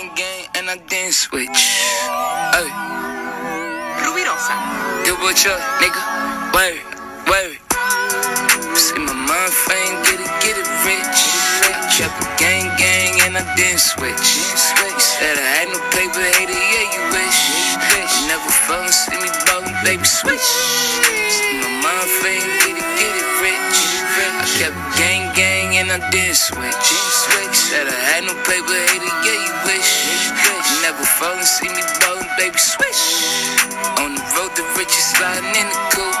gang gang and I didn't switch. Hey. Rubirosa. Do what you nigga. Word, word. See my mind fame, get it, get it rich. Kept a gang gang and I didn't switch. Said I had no paper, hater, yeah, you wish. Never fell see me ballin', baby, switch. See my mind fame, get it, get it rich. I kept gang gang and I didn't switch. Said I had no paper, hater, yeah, you wish. Never fall and see me ballin', baby, switch. On the road to riches, sliding in the coupe.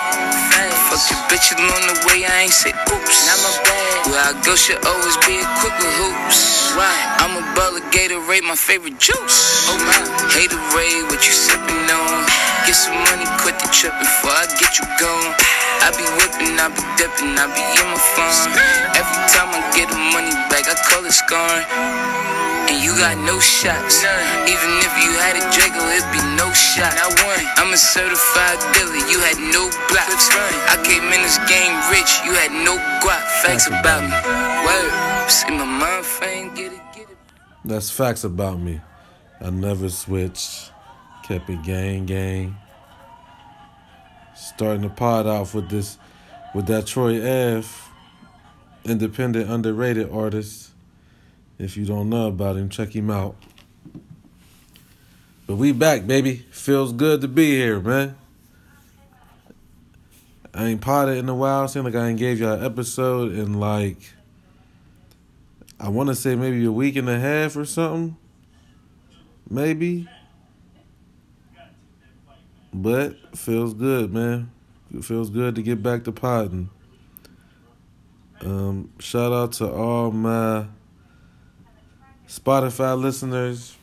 Fuck your bitch on the way, I ain't say oops. Not my bad. Where I go should always be equipped with hoops. Why? I'm a baller, Gatorade, my favorite juice. Oh my. Haterade, what you sippin' on? Get some money, quit the trip before I get you gone. I be whipping, I be dipping, I be in my phone. Every time I get the money back, I call it scorn. And you got no shots. Even if you had a Draco, it'd be no shot. I won. I'm a certified dealer. You had no blocks. I came in this game rich. You had no guap. Facts about me. Word. See my mind fame. Get it, get it. That's facts about me. I never switched. Kept it gang gang. Starting the pod off with this, with that Troy Ave independent underrated artist. If you don't know about him, check him out. But we back, baby. Feels good to be here, man. I ain't potted in a while. Seems like I ain't gave y'all an episode in like I want to say maybe a week and a half or something. Maybe. But feels good, man. It feels good to get back to potting. Um, shout out to all my Spotify listeners.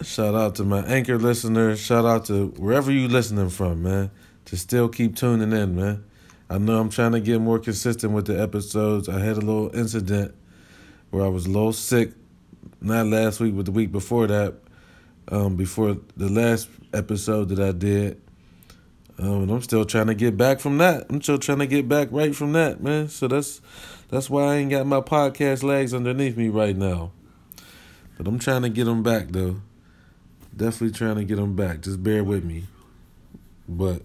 Shout out to my anchor listeners. Shout out to wherever you listening from, man. To still keep tuning in, man. I know I'm trying to get more consistent with the episodes. I had a little incident where I was a little sick, not last week, but the week before that, um, before the last episode that I did. Um, and I'm still trying to get back from that. I'm still trying to get back right from that, man. So that's that's why I ain't got my podcast legs underneath me right now. But I'm trying to get them back though. Definitely trying to get them back. Just bear with me. But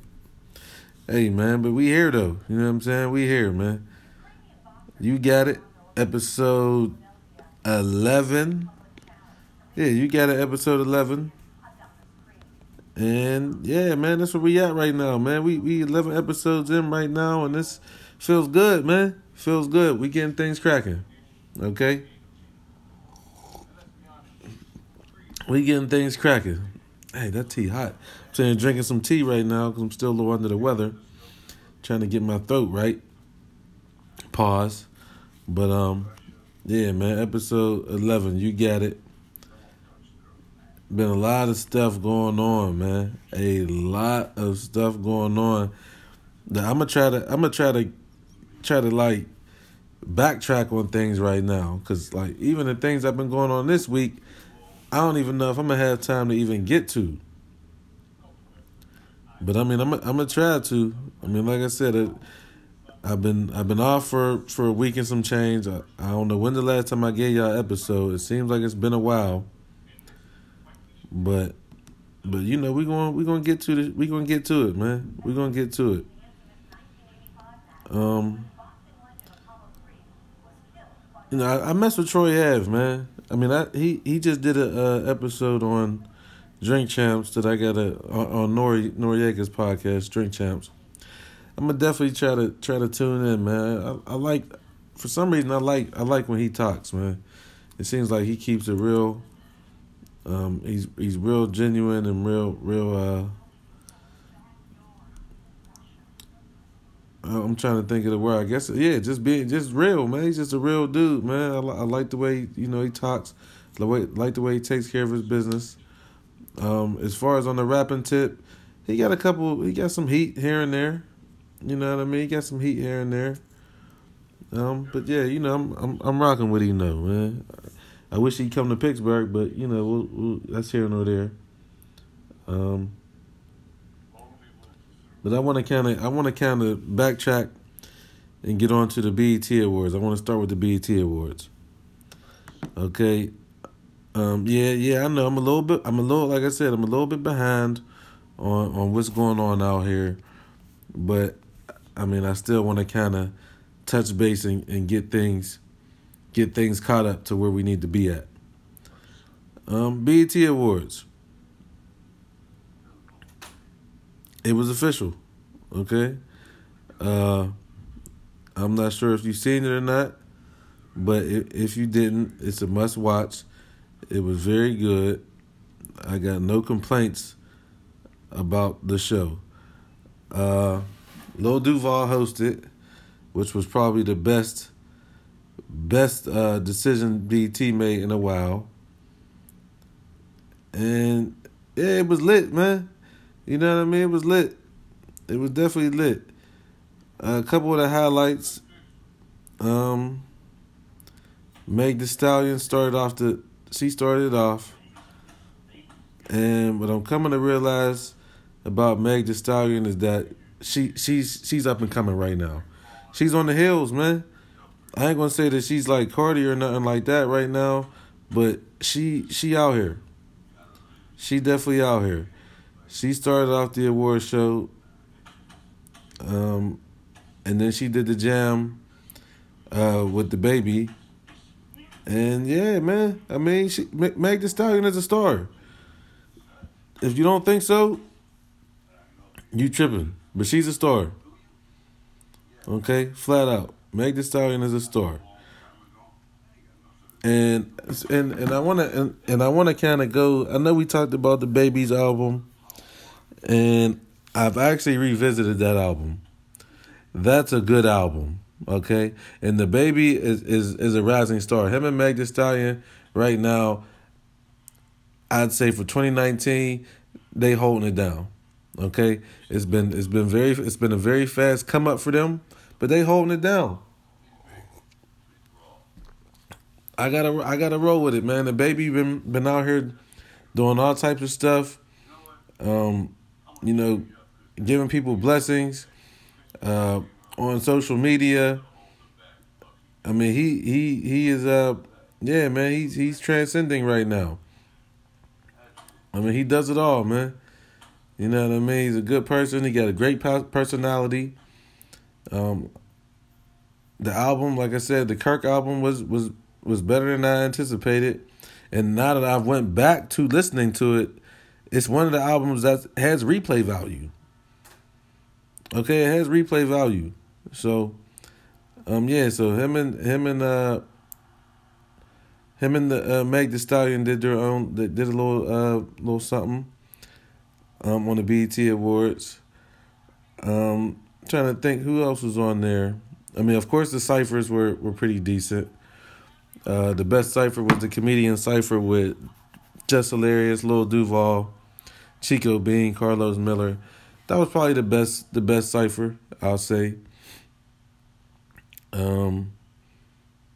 hey, man, but we here though. You know what I'm saying? We here, man. You got it. Episode 11. Yeah, you got it. Episode 11. And yeah, man, that's where we at right now, man. We we 11 episodes in right now, and this feels good, man. Feels good. We getting things cracking. Okay. We getting things cracking. Hey, that tea hot. I'm saying drinking some tea right now because I'm still a little under the weather. Trying to get my throat right. Pause. But um, yeah, man. Episode 11. You got it. Been a lot of stuff going on, man. A lot of stuff going on. That I'm gonna try to. I'm gonna try to try to like backtrack on things right now, cause like even the things I've been going on this week, I don't even know if I'm gonna have time to even get to. But I mean, I'm I'm gonna try to. I mean, like I said, it, I've been I've been off for for a week and some change. I, I don't know when the last time I gave y'all episode. It seems like it's been a while. But but you know we going we gonna get to the we gonna get to it, man. We gonna get to it. Um. You know, I, I mess with Troy Ave, man. I mean, I, he he just did a episode on Drink Champs that I got a on, on Nori Noreaga's podcast, Drink Champs. I'm gonna definitely try to try to tune in, man. I, I like, for some reason, I like I like when he talks, man. It seems like he keeps it real. Um, he's he's real genuine and real real. Uh, I'm trying to think of the word. I guess yeah, just being just real, man. He's just a real dude, man. I, I like the way you know he talks, the way like the way he takes care of his business. Um, as far as on the rapping tip, he got a couple. He got some heat here and there. You know what I mean? He got some heat here and there. Um, but yeah, you know, I'm I'm I'm rocking with him though, man. I wish he'd come to Pittsburgh, but you know, we'll, we'll, that's here nor there. Um, but I want to kind of I want to kind of backtrack and get on to the BET Awards. I want to start with the BET Awards. Okay. Um, yeah, yeah, I know. I'm a little bit. I'm a little, like I said, I'm a little bit behind on on what's going on out here, but I mean, I still want to kind of touch base and, and get things get things caught up to where we need to be at. Um, BET Awards. It was official. Okay. Uh, I'm not sure if you've seen it or not, but if, you didn't, it's a must watch. It was very good. I got no complaints about the show. Uh, Lil Duval hosted, which was probably the best best uh, decision BET made in a while. And yeah, it was lit, man. You know what I mean? It was lit. It was definitely lit. A couple of the highlights. Um, Meg Thee Stallion started off the. She started off. And what I'm coming to realize about Meg Thee Stallion is that she she's she's up and coming right now. She's on the hills, man. I ain't gonna say that she's like Cardi or nothing like that right now, but she she out here. She definitely out here. She started off the award show, um, and then she did the jam uh, with baby, And yeah, man, I mean, she, Meg Thee Stallion is a star. If you don't think so, you tripping. But she's a star. Okay, flat out. Meg Thee Stallion is a star. And and and I wanna and, and I wanna kinda go I know we talked about DaBaby's album and I've actually revisited that album. That's a good album. Okay? And DaBaby is is, is a rising star. Him and Meg Thee Stallion right now, I'd say for 2019, they holding it down. Okay, it's been it's been very it's been a very fast come up for them, but they holding it down. I gotta I gotta roll with it, man. DaBaby been been out here doing all types of stuff, um, you know, giving people blessings uh, on social media. I mean, he he he is uh yeah, man. He's he's transcending right now. I mean, he does it all, man. You know what I mean? He's a good person. He got a great personality. Um, the album, like I said, the Kirk album was was was better than I anticipated. And now that I've went back to listening to it, it's one of the albums that has replay value. Okay, it has replay value. So, um, yeah. So him and him and uh, him and the uh, Meg Thee Stallion did their own. They did a little uh little something um, on the BET Awards. Um, trying to think who else was on there. I mean, of course, the ciphers were, were pretty decent. Uh, the best cipher was the comedian cipher with Jess Hilarious, Lil Duval, Chico Bean, Carlos Miller. That was probably the best the best cipher, I'll say. Um,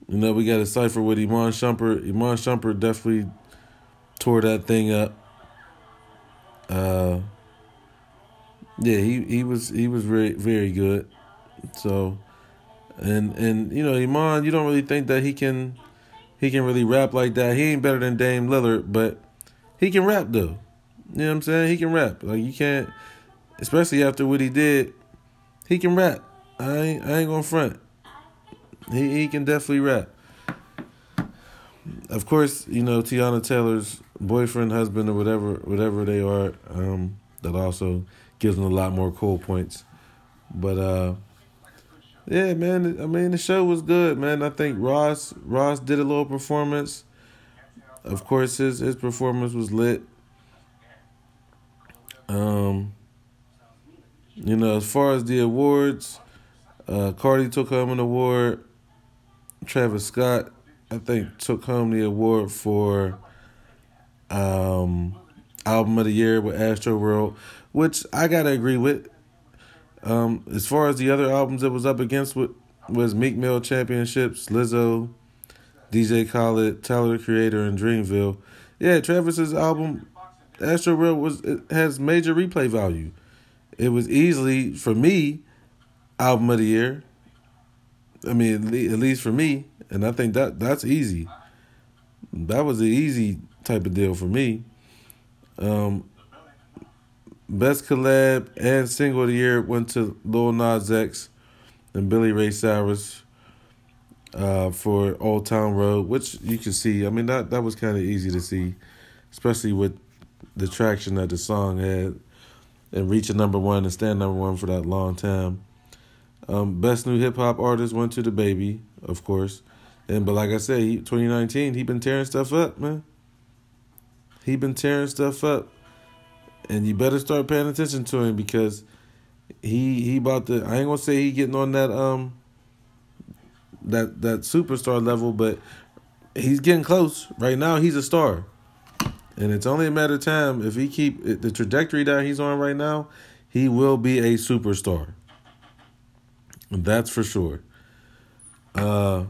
you know, we got a cipher with Iman Shumpert. Iman Shumpert definitely tore that thing up. Uh, yeah, he, he was he was very very good. So, and and you know Iman, you don't really think that he can he can really rap like that. He ain't better than Dame Lillard, but he can rap though. You know what I'm saying? He can rap. Like you can't, especially after what he did. He can rap. I ain't I ain't gonna front. He he can definitely rap. Of course, you know Teyana Taylor's boyfriend, husband, or whatever, whatever they are, um, that also gives them a lot more cool points. But uh, yeah, man. I mean, the show was good, man. I think Ross Ross did a little performance. Of course, his his performance was lit. Um, you know, as far as the awards, uh, Cardi took home an award. Travis Scott, I think, took home the award for um, album of the year with Astroworld, which I gotta agree with. Um, as far as the other albums it was up against with was Meek Mill Championships, Lizzo, DJ Khaled, Tyler the Creator, and Dreamville. Yeah, Travis's album Astroworld was it has major replay value. It was easily for me album of the year. I mean, at least for me, and I think that that's easy. that was an easy type of deal for me. Um, best collab and single of the year went to Lil Nas X and Billy Ray Cyrus uh, for Old Town Road, which you can see. I mean, that that was kind of easy to see, especially with the traction that the song had and reaching number one and staying number one for that long time. Um, best new hip hop artist went to DaBaby, of course. And but like I said, he, 2019, he been tearing stuff up, man. He been tearing stuff up, and you better start paying attention to him because he he about to. I ain't gonna say he getting on that um that that superstar level, but he's getting close. Right now, he's a star, and it's only a matter of time if he keep the trajectory that he's on right now. He will be a superstar. That's for sure. Uh,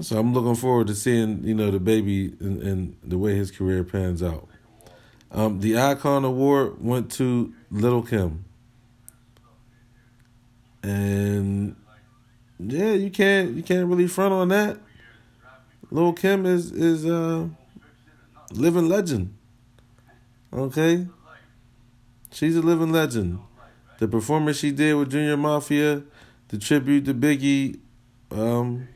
so I'm looking forward to seeing you know DaBaby and, and the way his career pans out. Um, the Icon Award went to Little Kim, and yeah, you can't you can't really front on that. Little Kim is is uh living legend. Okay, she's a living legend the performance she did with Junior Mafia, the tribute to Biggie, um,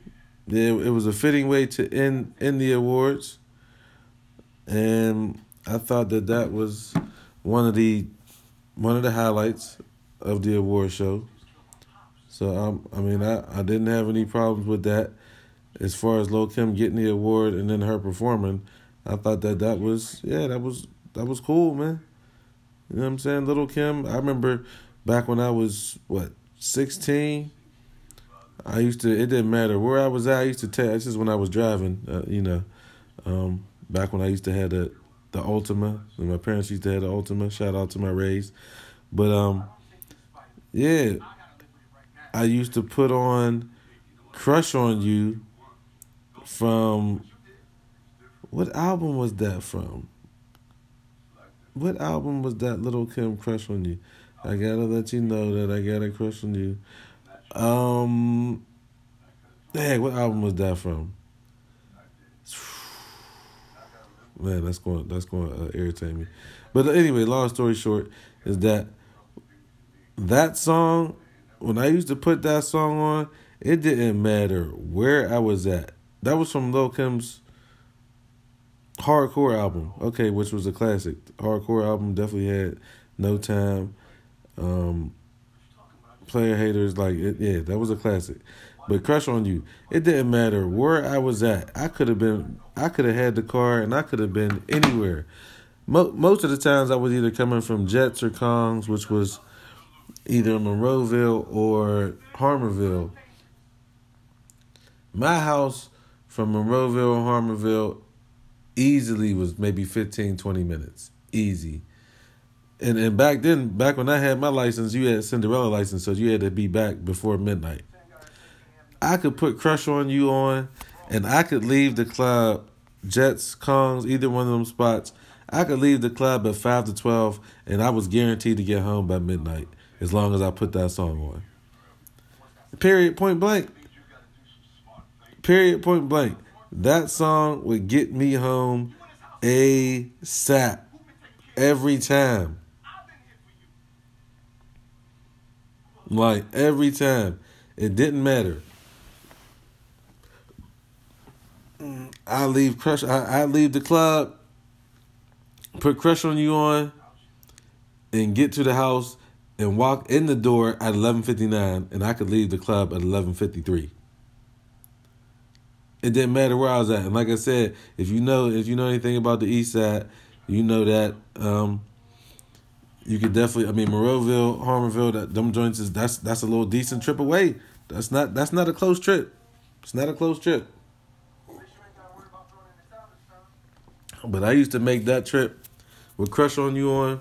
yeah, it was a fitting way to end end the awards, and I thought that that was one of the one of the highlights of the award show. So um, I mean, I, I didn't have any problems with that. As far as Lil Kim getting the award and then her performing, I thought that that was yeah, that was that was cool, man. You know what I'm saying? Little Kim, I remember back when I was what sixteen. I used to. It didn't matter where I was at. I used to take. This is when I was driving. Uh, you know, um, back when I used to have the the Altima. And my parents used to have the Altima. Shout out to my Rays. But um, yeah, I used to put on "Crush on You" from. What album was that from? What album was that Little Kim "Crush on You"? I gotta let you know that I got a crush on you. Um, hey, what album was that from? Man, that's going that's going to uh, irritate me. But anyway, long story short is that that song when I used to put that song on, it didn't matter where I was at. That was from Lil Kim's hardcore album, okay, which was a classic. Hardcore album definitely had No Time, um, player haters, like it, yeah, that was a classic. But crush on you, it didn't matter where I was at. I could have been, I could have had the car, and I could have been anywhere. Mo- most of the times, I was either coming from Jets or Kongs, which was either Monroeville or Harmarville. My house from Monroeville or Harmarville easily was maybe 15, 20 minutes. Easy. And and back then, back when I had my license, you had Cinderella license, so you had to be back before midnight. I could put Crush on You on, and I could leave the club, Jets, Kongs, either one of them spots. I could leave the club at five to twelve, and I was guaranteed to get home by midnight as long as I put that song on. Period. Point blank. Period. Point blank. That song would get me home ASAP every time. Like every time. It didn't matter. Mm, I leave crush I, I leave the club, put crush on you on, and get to the house and walk in the door at eleven fifty nine and I could leave the club at eleven fifty three. It didn't matter where I was at. And like I said, if you know if you know anything about the east side, you know that um, you could definitely. I mean, Monroeville, Harmarville, that them joints is that's that's a little decent trip away. That's not that's not a close trip. It's not a close trip. But I used to make that trip with Crush on You on,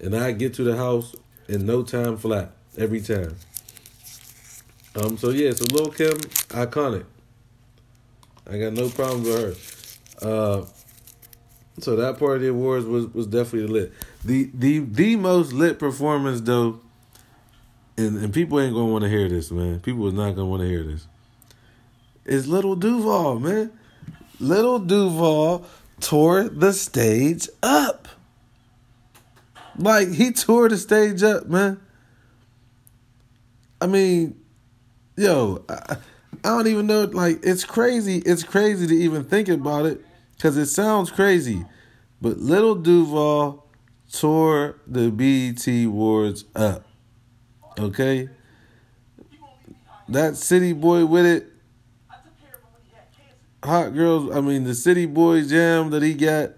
and I get to the house in no time flat every time. Um. So yeah, so Lil Kim, iconic. I got no problem with her. Uh. So that part of the awards was was definitely lit. The the the most lit performance though, and and people ain't gonna want to hear this, man. People is not gonna want to hear this. Is Little Duval, man. Little Duval tore the stage up. Like he tore the stage up, man. I mean, yo, I, I don't even know. Like it's crazy. It's crazy to even think about it because it sounds crazy. But Little Duval tore the BET Awards up. Okay? That city boy with it. Hot girls, I mean the city boy jam that he got,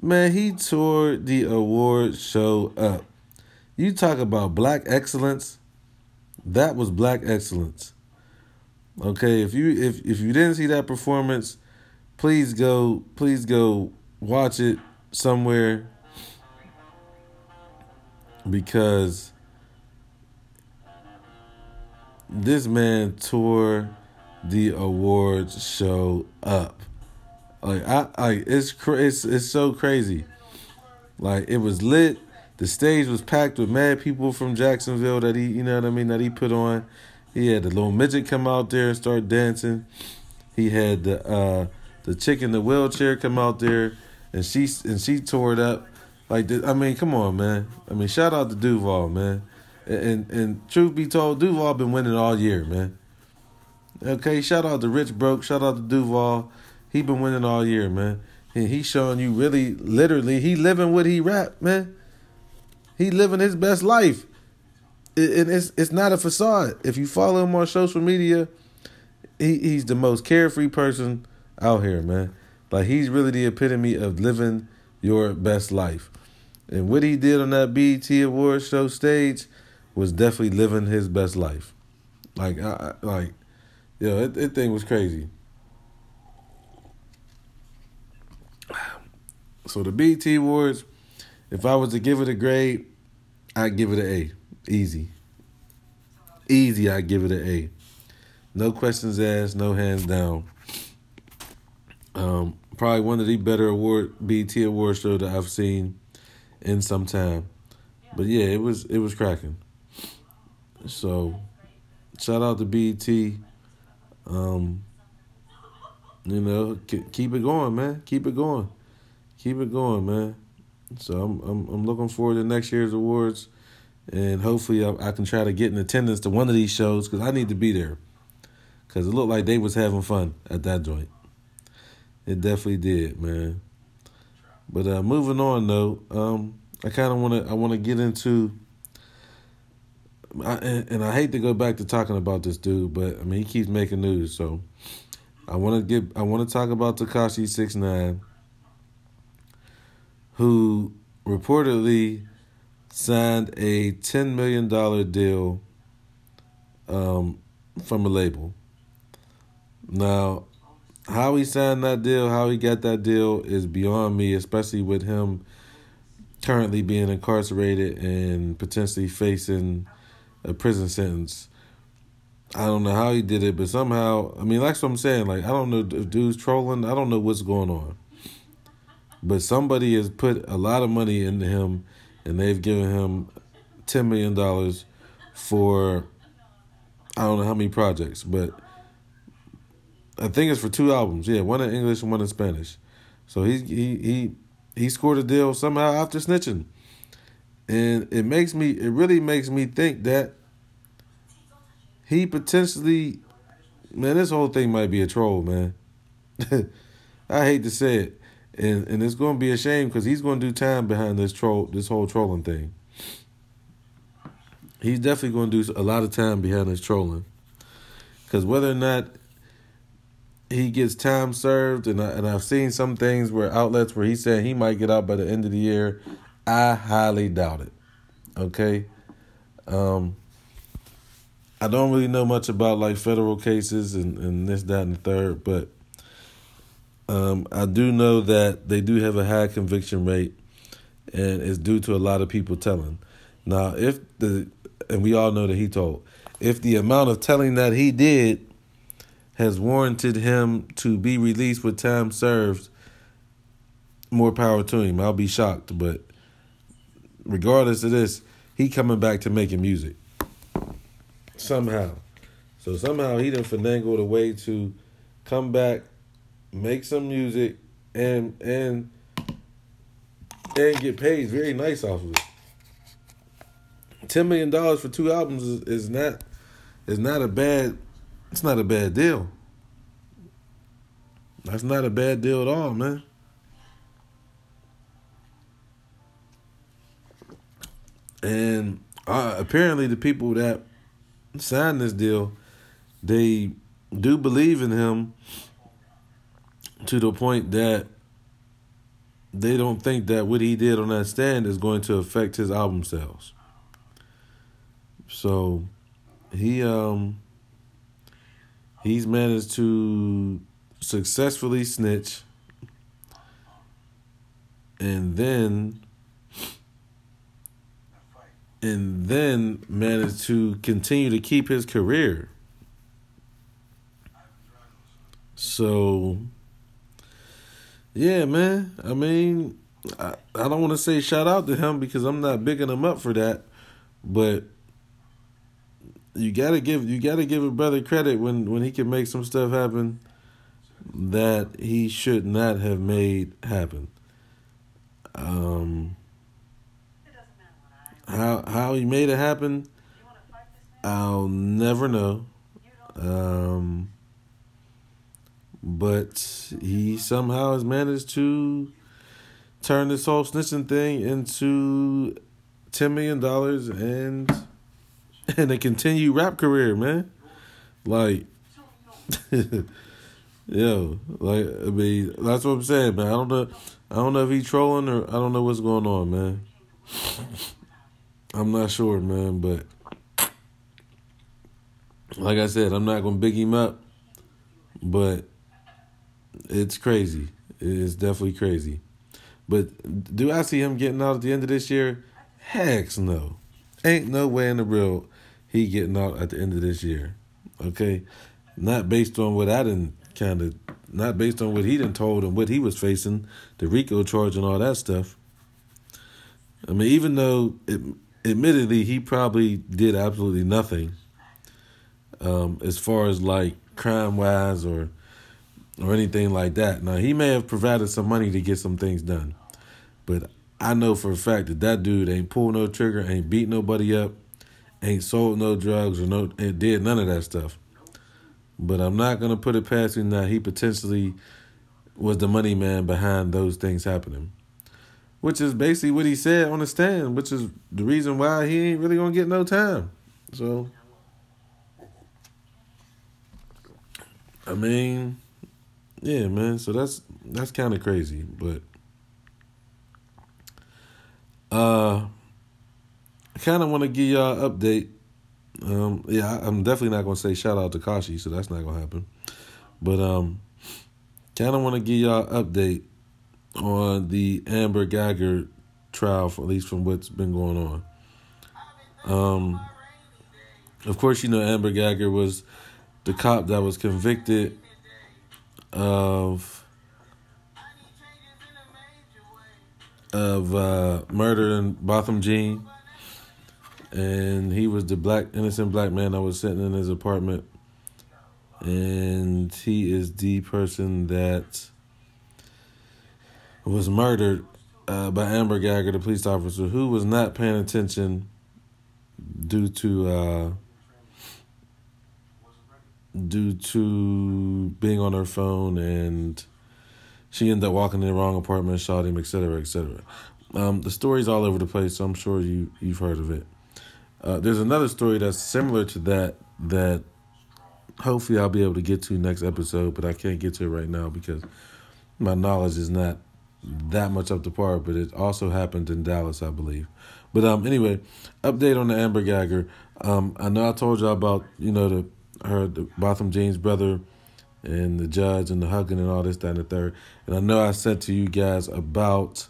man, he tore the award show up. You talk about black excellence. That was black excellence. Okay, if you if if you didn't see that performance, please go please go watch it somewhere because this man tore the awards show up. Like I, I it's cra- it's it's so crazy. Like it was lit. The stage was packed with mad people from Jacksonville that he, you know what I mean, that he put on. He had the little midget come out there and start dancing. He had the uh, the chick in the wheelchair come out there, and she and she tore it up. Like I mean, come on, man. I mean, shout out to Duval, man. And, and truth be told, Duval been winning all year, man. Okay, shout out to Rich Broke. Shout out to Duval. He been winning all year, man. And he showing you really, literally, he living what he rap, man. He living his best life. And it's it's not a facade. If you follow him on social media, he, he's the most carefree person out here, man. Like he's really the epitome of living your best life. And what he did on that BET Awards show stage was definitely living his best life. Like I, like Yo, that, that thing was crazy. So the BET Awards, if I was to give it a grade, I'd give it an A. Easy. Easy, I'd give it an A. No questions asked, no hands down. Um, probably one of the better award BT award show that I've seen in some time. But yeah, it was it was cracking. So shout out to BT. Um, you know, keep it going, man. Keep it going, keep it going, man. So I'm I'm I'm looking forward to next year's awards, and hopefully I, I can try to get in attendance to one of these shows because I need to be there. Cause it looked like they was having fun at that joint. It definitely did, man. But uh, moving on though, um, I kind of want to I want to get into I, and, and, I hate to go back to talking about this dude, but I mean he keeps making news, so I want to get I want to talk about Tekashi Six Nine, who reportedly signed a ten million dollar deal um, from a label. Now, how he signed that deal, how he got that deal, is beyond me, especially with him currently being incarcerated and potentially facing a prison sentence. I don't know how he did it, but somehow, I mean, that's what I'm saying. Like, I don't know if dude's trolling. I don't know what's going on. But somebody has put a lot of money into him, and they've given him $10 million for, I don't know how many projects, but I think it's for two albums. Yeah, one in English and one in Spanish. So he he he he scored a deal somehow after snitching. And it makes me, it really makes me think that he potentially, man, this whole thing might be a troll, man. I hate to say it. And and it's going to be a shame because he's going to do time behind this troll, this whole trolling thing. He's definitely going to do a lot of time behind this trolling. Because whether or not he gets time served, and I, and I've seen some things where outlets where he said he might get out by the end of the year. I highly doubt it. Okay. Um, I don't really know much about like federal cases and, and this, that, and the third, but um, I do know that they do have a high conviction rate, and it's due to a lot of people telling. Now, if the and we all know that he told, if the amount of telling that he did has warranted him to be released with time served, more power to him. I'll be shocked, but regardless of this, he coming back to making music. Somehow. So somehow he done finagled a way to come back make some music, and and and get paid very nice off of it. Ten million dollars for two albums is, is not is not a bad it's not a bad deal. That's not a bad deal at all, man. And uh, apparently, the people that signed this deal, they do believe in him to the point that they don't think that what he did on that stand is going to affect his album sales. So he um he's managed to successfully snitch and then and then managed to continue to keep his career. So yeah, man. I mean, I, I don't want to say shout out to him because I'm not bigging him up for that, but you gotta give you gotta give a brother credit when when he can make some stuff happen that he should not have made happen. Um, how how he made it happen, I'll never know. Um, but he somehow has managed to turn this whole snitching thing into ten million dollars and and a continued rap career, man. Like, yo, like I mean, that's what I'm saying, man. I don't know, I don't know if he's trolling or I don't know what's going on, man. I'm not sure, man, but like I said, I'm not gonna big him up, but it's crazy. It's definitely crazy. But do I see him getting out at the end of this year? Heck no. Ain't no way in the world he getting out at the end of this year. Okay? Not based on what I didn't kind of, not based on what he didn't told and what he was facing, the RICO charge and all that stuff. I mean, even though, it, admittedly, he probably did absolutely nothing um, as far as like crime wise or or anything like that. Now he may have provided some money to get some things done, but I know for a fact that that dude ain't pulled no trigger, ain't beat nobody up, ain't sold no drugs or no did none of that stuff. But I'm not gonna put it past him that he potentially was the money man behind those things happening. Which is basically what he said on the stand, which is the reason why he ain't really gonna get no time. So I mean, yeah, man. So that's that's kind of crazy, but uh, I kind of want to give y'all an update. Um, yeah, I'm definitely not gonna say shout out to Kashi, so that's not gonna happen. But um, kind of want to give y'all an update on the Amber Geiger trial, for, at least from what's been going on. Um, of course, you know Amber Geiger was the cop that was convicted of of uh, murder in Botham Jean, and he was the black innocent black man that was sitting in his apartment, and he is the person that was murdered uh, by Amber Geiger, the police officer, who was not paying attention due to. Uh, due to being on her phone and she ended up walking in the wrong apartment, shot him, etc., etc. Um, the story's all over the place, so I'm sure you you've heard of it. Uh, there's another story that's similar to that that hopefully I'll be able to get to next episode, but I can't get to it right now because my knowledge is not that much up to par. But it also happened in Dallas, I believe. But um, anyway, update on the Amber Geiger. Um, I know I told y'all about you know the her the Botham Jean's brother and the judge and the hugging and all this, that, and the third. And I know I said to you guys about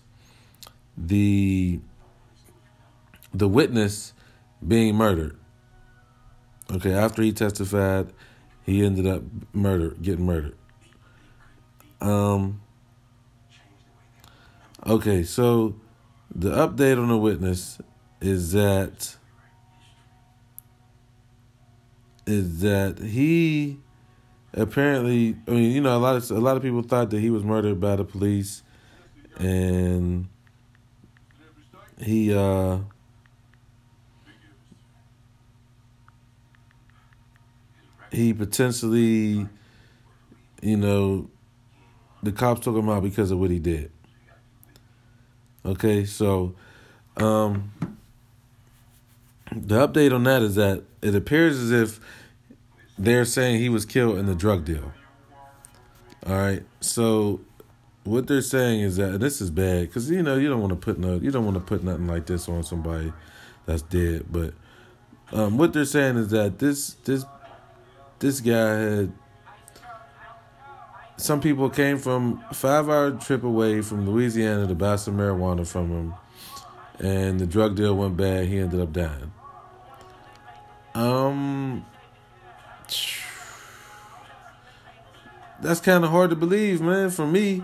the the witness being murdered. Okay, after he testified, he ended up murdered, getting murdered. Um. Okay, so the update on the witness is that is that he apparently, I mean, you know, a lot of a lot of people thought that he was murdered by the police, and he uh he potentially, you know, the cops took him out because of what he did. Okay, so um the update on that is that it appears as if they're saying he was killed in the drug deal. All right, so what they're saying is that this is bad because you know you don't want to put no you don't want to put nothing like this on somebody that's dead. But um, what they're saying is that this this this guy had some people came from five hour trip away from Louisiana to buy some marijuana from him, and the drug deal went bad. He ended up dying. Um, that's kind of hard to believe, man. For me,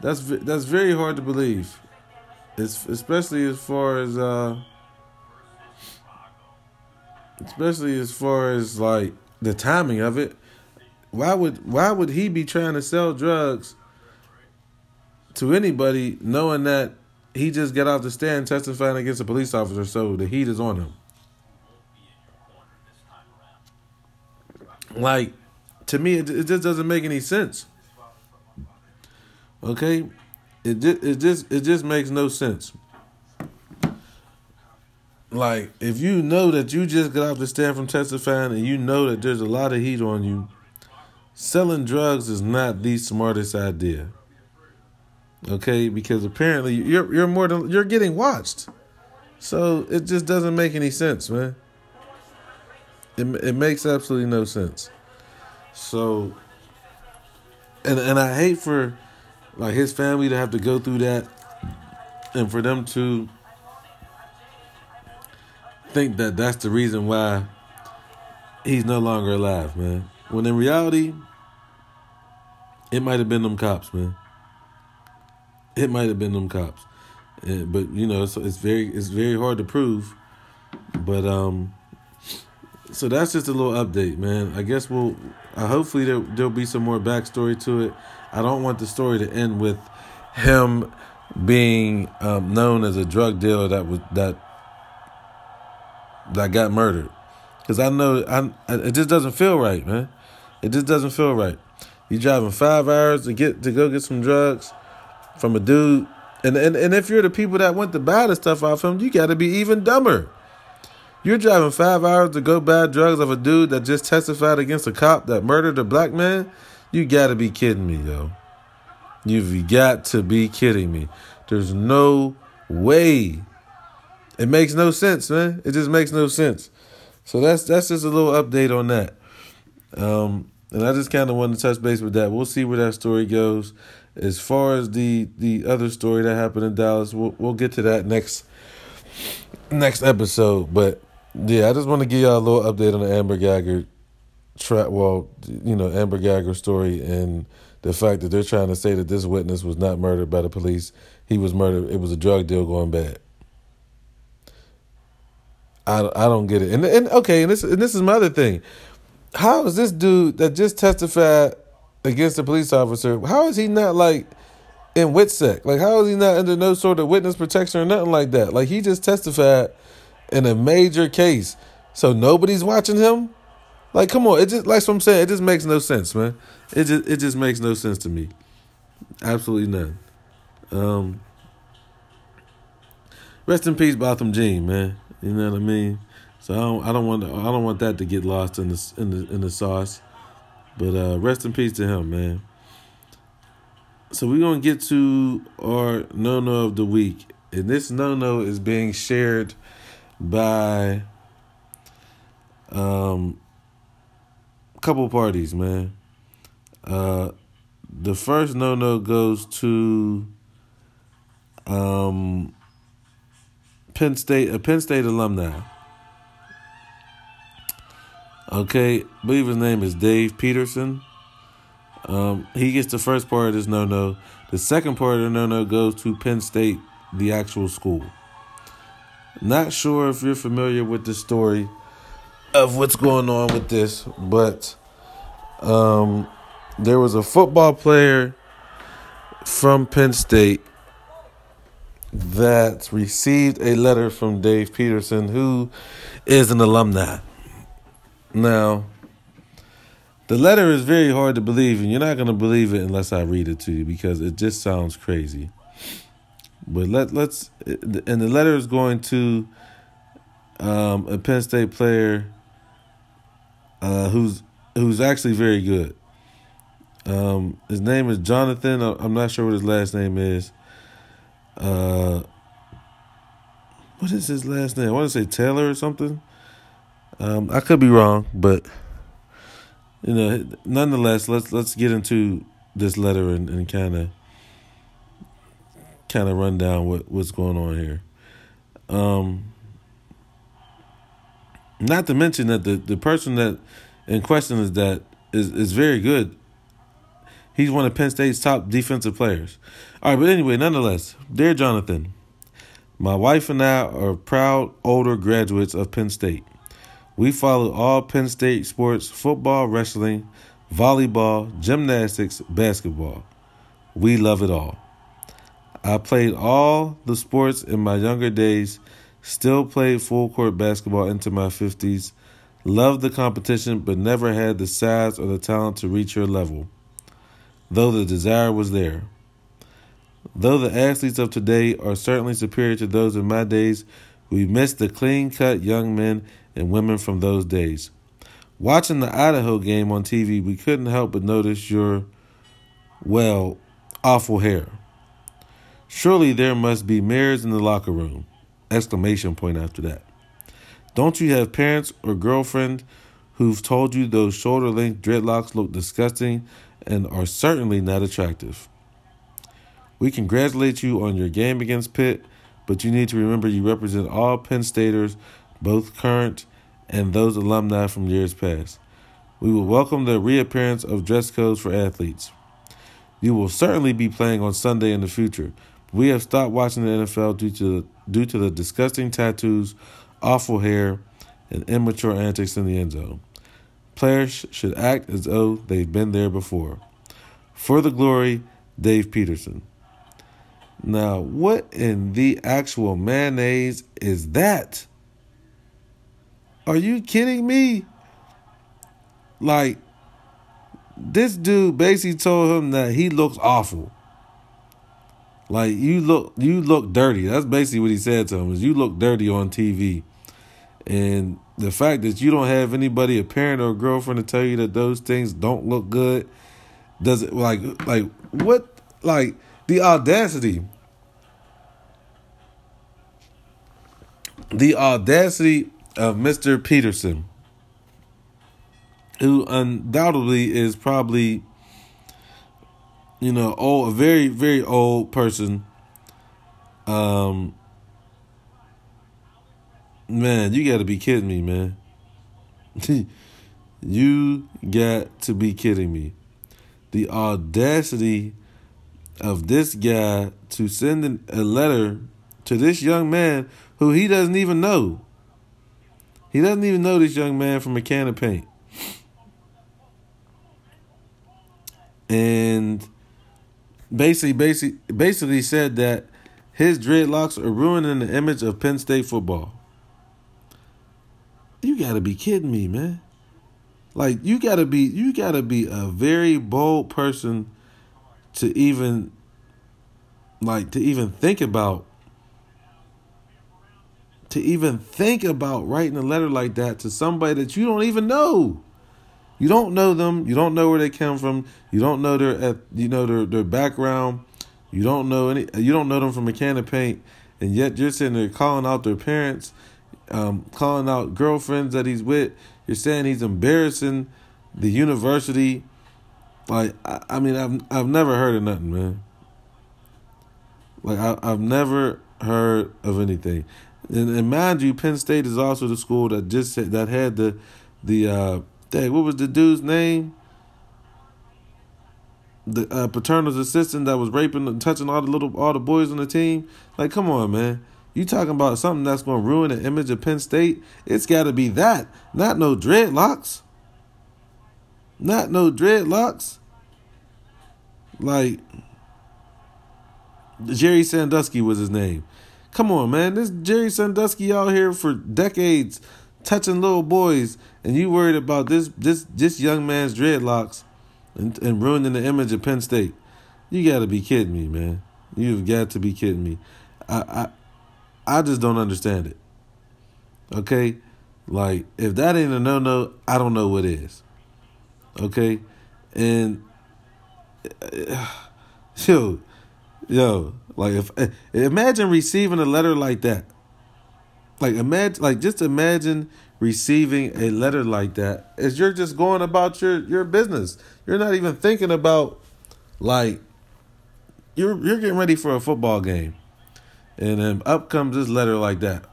that's that's very hard to believe. It's especially as far as uh, especially as far as like the timing of it. Why would why would he be trying to sell drugs to anybody knowing that he just got off the stand testifying against a police officer so the heat is on him? Like to me it, it just doesn't make any sense. Okay? It just, it just it just makes no sense. Like if you know that you just got off the stand from testifying and you know that there's a lot of heat on you, selling drugs is not the smartest idea. Okay, because apparently you're you're more than you're getting watched. So it just doesn't make any sense, man. It it makes absolutely no sense. So and and I hate for like his family to have to go through that and for them to think that that's the reason why he's no longer alive, man. When in reality, it might have been them cops, man. It might have been them cops, and, but you know, so it's very it's very hard to prove. But um, so that's just a little update, man. I guess we'll. Uh, hopefully there there'll be some more backstory to it. I don't want the story to end with him being um, known as a drug dealer that was that that got murdered. Because I know I it just doesn't feel right, man. It just doesn't feel right. You driving five hours to get to go get some drugs from a dude, and and, and if you're the people that went to buy the stuff off him, you got to be even dumber. You're driving five hours to go buy drugs of a dude that just testified against a cop that murdered a black man. You got to be kidding me, yo. You've got to be kidding me. There's no way. It makes no sense, man. It just makes no sense. So that's that's just a little update on that. Um, and I just kind of wanted to touch base with that. We'll see where that story goes. As far as the the other story that happened in Dallas, we'll we'll get to that next next episode. But yeah, I just want to give y'all a little update on the Amber Geiger trap. Well, you know, Amber Geiger story and the fact that they're trying to say that this witness was not murdered by the police. He was murdered. It was a drug deal going bad. I, I don't get it. And and okay, and this and this is my other thing. How is this dude that just testified against a police officer? How is he not like in WITSEC? Like how is he not under no sort of witness protection or nothing like that? Like he just testified in a major case, so nobody's watching him. Like come on, it just like what I'm saying. It just makes no sense, man. It just it just makes no sense to me. Absolutely none. Um, rest in peace, Botham Jean, man. You know what I mean? So I don't, I don't want I don't want that to get lost in the in the in the sauce. But uh, rest in peace to him, man. So we're gonna get to our no no of the week, and this no no is being shared by um couple parties, man. Uh, the first no no goes to um Penn State, a Penn State alumni. Okay, I believe his name is Dave Peterson. Um, he gets the first part of this no no. The second part of the no no goes to Penn State, the actual school. Not sure if you're familiar with the story of what's going on with this, but Um, there was a football player from Penn State that received a letter from Dave Peterson, who is an alumni. Now, the letter is very hard to believe, and you're not going to believe it unless I read it to you because it just sounds crazy. But let let's and the letter is going to um, a Penn State player uh, who's who's actually very good. Um, his name is Jonathan. I'm not sure what his last name is. Uh, what is his last name? I want to say Taylor or something. Um, I could be wrong, but you know, nonetheless, let's let's get into this letter and kind of kind of run down what what's going on here. Um, not to mention that the the person that in question is that is is very good. He's one of Penn State's top defensive players. All right, but anyway, nonetheless, dear Jonathan, my wife and I are proud older graduates of Penn State. We follow all Penn State sports football, wrestling, volleyball, gymnastics, basketball. We love it all. I played all the sports in my younger days, still played full court basketball into my 50s, loved the competition, but never had the size or the talent to reach your level, though the desire was there. Though the athletes of today are certainly superior to those of my days, we miss the clean cut young men and women from those days. Watching the Idaho game on TV, we couldn't help but notice your, well, awful hair. Surely there must be mirrors in the locker room. Exclamation point after that. Don't you have parents or girlfriend who've told you those shoulder length dreadlocks look disgusting and are certainly not attractive? We congratulate you on your game against Pitt, but you need to remember you represent all Penn Staters both current and those alumni from years past. We will welcome the reappearance of dress codes for athletes. You will certainly be playing on Sunday in the future. We have stopped watching the NFL due to due to the disgusting tattoos, awful hair, and immature antics in the end zone. Players should act as though they've been there before. For the glory, Dave Peterson. Now, what in the actual mayonnaise is that? Are you kidding me? Like, this dude basically told him that he looks awful. Like you look, you look dirty. That's basically what he said to him. Is you look dirty on TV, and the fact that you don't have anybody, a parent or a girlfriend, to tell you that those things don't look good, does it like like what like the audacity, the audacity of Mr. Peterson, who undoubtedly is probably, you know, old, a very, very old person. Um, man, you got to be kidding me, man. you got to be kidding me. The audacity of this guy to send a letter to this young man who he doesn't even know. He doesn't even know this young man from a can of paint. And basically, basically, basically said that his dreadlocks are ruining the image of Penn State football. You gotta be kidding me, man. Like you gotta be you gotta be a very bold person to even like to even think about to even think about writing a letter like that to somebody that you don't even know. You don't know them. You don't know where they come from. You don't know their you know their their background. You don't know any. You don't know them from a can of paint, and yet you're sitting there calling out their parents, um, calling out girlfriends that he's with. You're saying he's embarrassing the university. Like I, I mean, I've I've never heard of nothing, man. Like I, I've never heard of anything. And, and mind you, Penn State is also the school that just that had the the uh, dang, what was the dude's name? The uh, Paterno's assistant that was raping and touching all the little all the boys on the team. Like, come on, man. You talking about something that's going to ruin the image of Penn State? It's got to be that, not no dreadlocks. Not no dreadlocks. Like Jerry Sandusky was his name. Come on, man. This Jerry Sandusky out here for decades touching little boys, and you worried about this this this young man's dreadlocks and, and ruining the image of Penn State. You gotta be kidding me, man. You've got to be kidding me. I I I just don't understand it. Okay? Like if that ain't a no no, I don't know what is. Okay? And yo, yo, like if imagine receiving a letter like that. Like imagine like just imagine receiving a letter like that as you're just going about your your business. You're not even thinking about like you're you're getting ready for a football game. And then up comes this letter like that.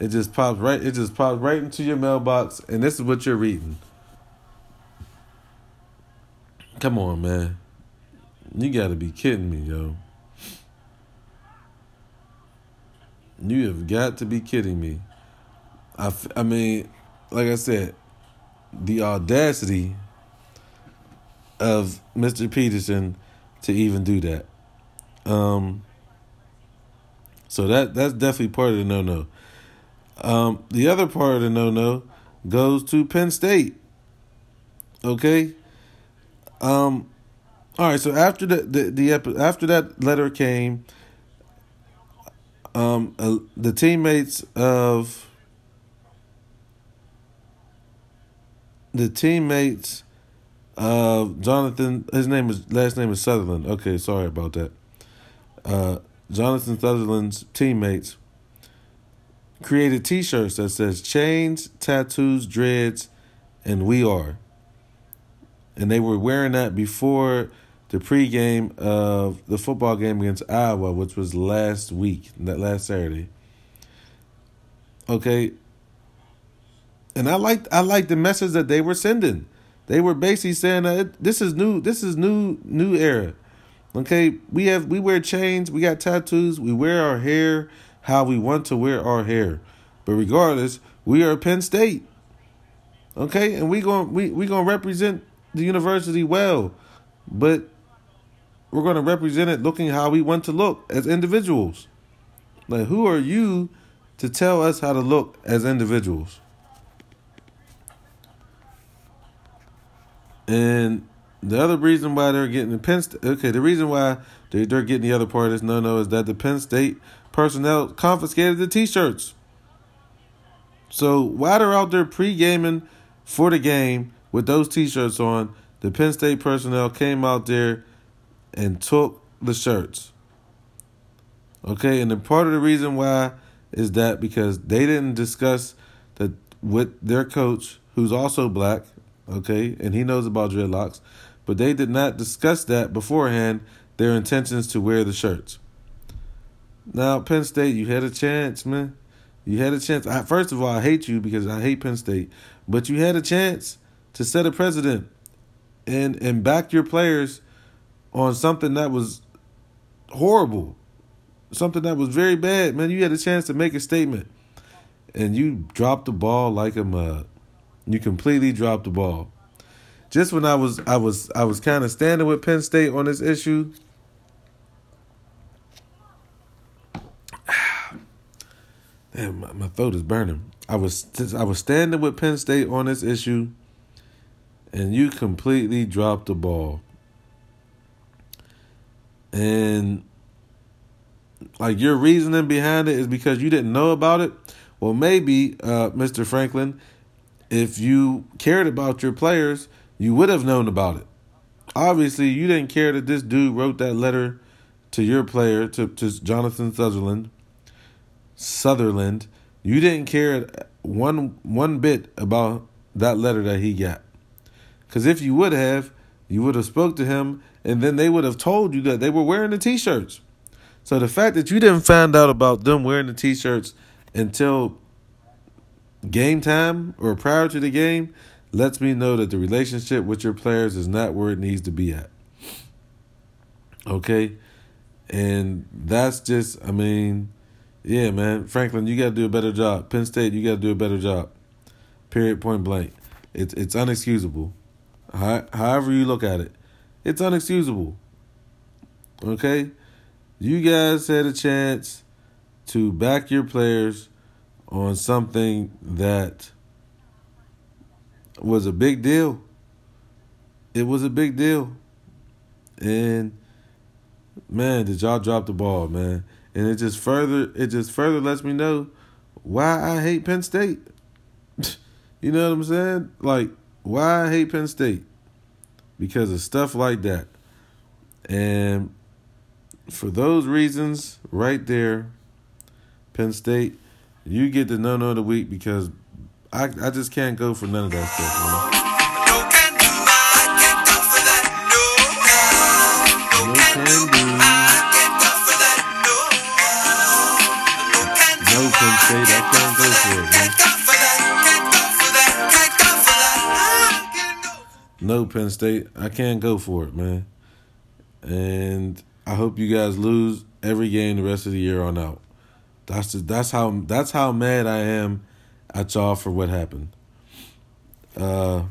It just pops right it just pops right into your mailbox and this is what you're reading. Come on, man. You got to be kidding me, yo. You have got to be kidding me. I, I mean, like I said, the audacity of Mr. Peterson to even do that. Um, so that that's definitely part of the no no. Um, the other part of the no no goes to Penn State. Okay. Um, all right. So after the the, the after that letter came, um, uh, the teammates of the teammates of Jonathan, his name is last name is Sutherland. Okay, sorry about that. Uh, Jonathan Sutherland's teammates created T-shirts that says "Chains, Tattoos, Dreads, and We Are," and they were wearing that before the pregame of the football game against Iowa, which was last week, that last Saturday. Okay. And I liked I liked the message that they were sending. They were basically saying that this is new this is new new era. Okay, we have we wear chains, we got tattoos, we wear our hair how we want to wear our hair. But regardless, we are Penn State. Okay, and we going we we to represent the university well. But we're to represent it looking how we want to look as individuals. Like, who are you to tell us how to look as individuals? And the other reason why they're getting the Penn State, okay, the reason why they, they're getting the other part this no no is that the Penn State personnel confiscated the t shirts. So while they're out there pre gaming for the game with those t shirts on, the Penn State personnel came out there and took the shirts. Okay, and the part of the reason why is that because they didn't discuss that with their coach, who's also black, okay, and he knows about dreadlocks, but they did not discuss that beforehand, their intentions to wear the shirts. Now, Penn State, you had a chance, man. You had a chance. I, first of all, I hate you because I hate Penn State, but you had a chance to set a precedent and and back your players on something that was horrible, something that was very bad, man. You had a chance to make a statement, and you dropped the ball like a mud. You completely dropped the ball. Just when I was, I was, I was kind of standing with Penn State on this issue. Damn, my, my throat is burning. I was, I was standing with Penn State on this issue, and you completely dropped the ball and like your reasoning behind it is because you didn't know about it. Well, maybe, uh, Mr. Franklin, if you cared about your players, you would have known about it. Obviously, you didn't care that this dude wrote that letter to your player, to, to Jonathan Sutherland. Sutherland, you didn't care one one bit about that letter that he got. Because if you would have, you would have spoke to him and then they would have told you that they were wearing the t-shirts. So the fact that you didn't find out about them wearing the t-shirts until game time or prior to the game lets me know that the relationship with your players is not where it needs to be at. Okay? And that's just I mean, yeah, man. Franklin, you got to do a better job. Penn State, you got to do a better job. Period point blank. It's it's unexcusable. However you look at it, it's unexcusable. Okay, you guys had a chance to back your players on something that was a big deal. It was a big deal. And man, did y'all drop the ball, man. And it just further it just further lets me know why I hate Penn State. you know what I'm saying? Like why I hate Penn State. Because of stuff like that. And for those reasons right there, Penn State, you get the no no of the week because I I just can't go for none of that stuff, man. No Penn State, I can't go for it, man. No Penn State, I can't go for it, man. And I hope you guys lose every game the rest of the year on out. That's just, that's how that's how mad I am at y'all for what happened. Uh,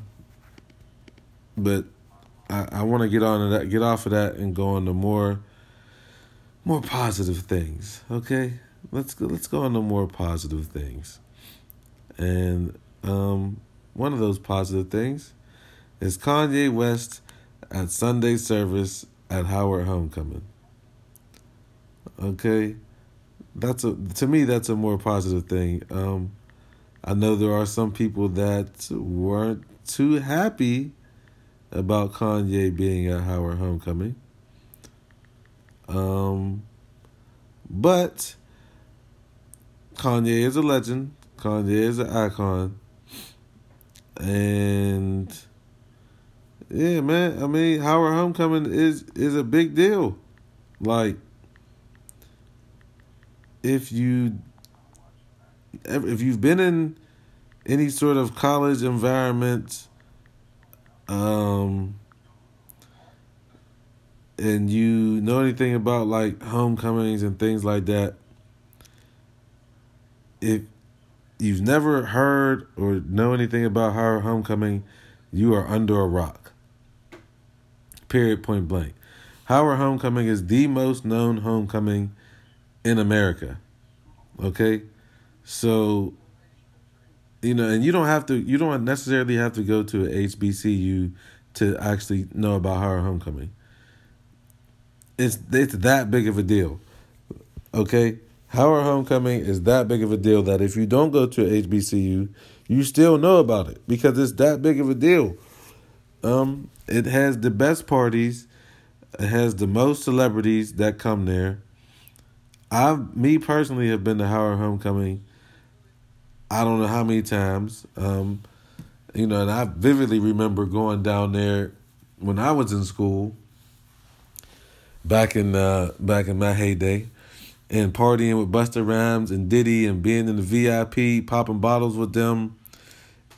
but I, I want to get on to that, get off of that, and go on to more more positive things. Okay, let's go. Let's go on to more positive things. And um, one of those positive things is Kanye West at Sunday service at Howard Homecoming. Okay, that's a to me that's a more positive thing. Um, I know there are some people that weren't too happy about Kanye being at Howard Homecoming. Um, but Kanye is a legend. Kanye is an icon. And yeah, man. I mean, Howard Homecoming is is a big deal. Like, if you if you've been in any sort of college environment, um, and you know anything about like homecomings and things like that, if you've never heard or know anything about Howard Homecoming, you are under a rock. Period, point blank. Howard Homecoming is the most known homecoming in America. Okay? So, you know, and you don't have to, you don't necessarily have to go to a HBCU to actually know about Howard Homecoming. It's, it's that big of a deal. Okay? Howard Homecoming is that big of a deal that if you don't go to HBCU, you still know about it because it's that big of a deal. Um, it has the best parties. It has the most celebrities that come there. I, me personally, have been to Howard Homecoming. I don't know how many times. Um, you know, and I vividly remember going down there when I was in school. Back in uh, back in my heyday, and partying with Busta Rhymes and Diddy, and being in the VIP, popping bottles with them,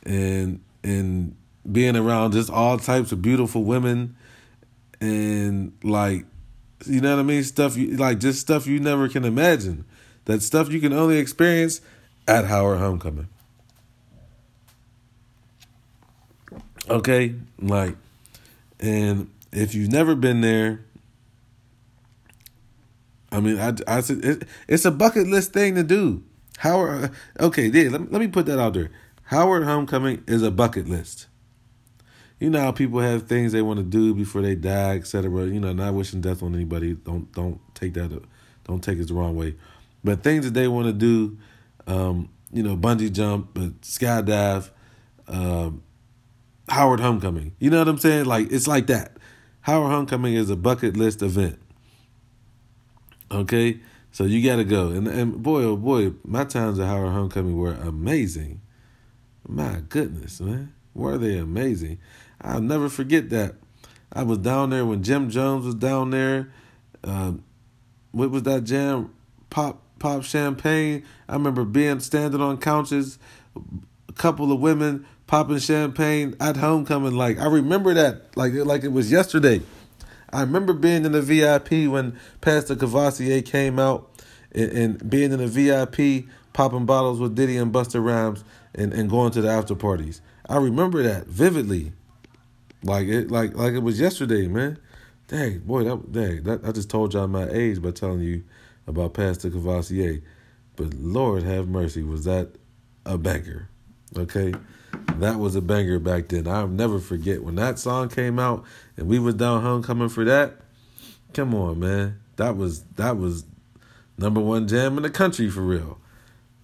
and and being around just all types of beautiful women and like you know what I mean? Stuff you like just stuff you never can imagine. That stuff you can only experience at Howard Homecoming. Okay? Like and if you've never been there I mean I I said it, it's a bucket list thing to do. Howard uh, okay yeah, let, let me put that out there. Howard Homecoming is a bucket list you know how people have things they want to do before they die, etc. You know, not wishing death on anybody. Don't don't take that don't take it the wrong way. But things that they want to do, um, you know, bungee jump, but skydive, um, Howard Homecoming. You know what I'm saying? Like it's like that. Howard Homecoming is a bucket list event. Okay, so you got to go, and and boy oh boy, my times at Howard Homecoming were amazing. My goodness, man, were they amazing? I'll never forget that. I was down there when Jim Jones was down there. Um, what was that jam? Pop pop champagne. I remember being standing on couches, a couple of women popping champagne at homecoming. Like I remember that like like it was yesterday. I remember being in the VIP when Pass the Courvoisier came out and, and being in the VIP popping bottles with Diddy and Busta Rhymes and, and going to the after parties. I remember that vividly, like it like like it was yesterday, man. Dang, boy, that dang, that I just told y'all my age by telling you about Pass the Courvoisier. But Lord have mercy, was that a banger? Okay, that was a banger back then. I'll never forget when that song came out and we was down homecoming for that. Come on, man, that was that was number one jam in the country for real.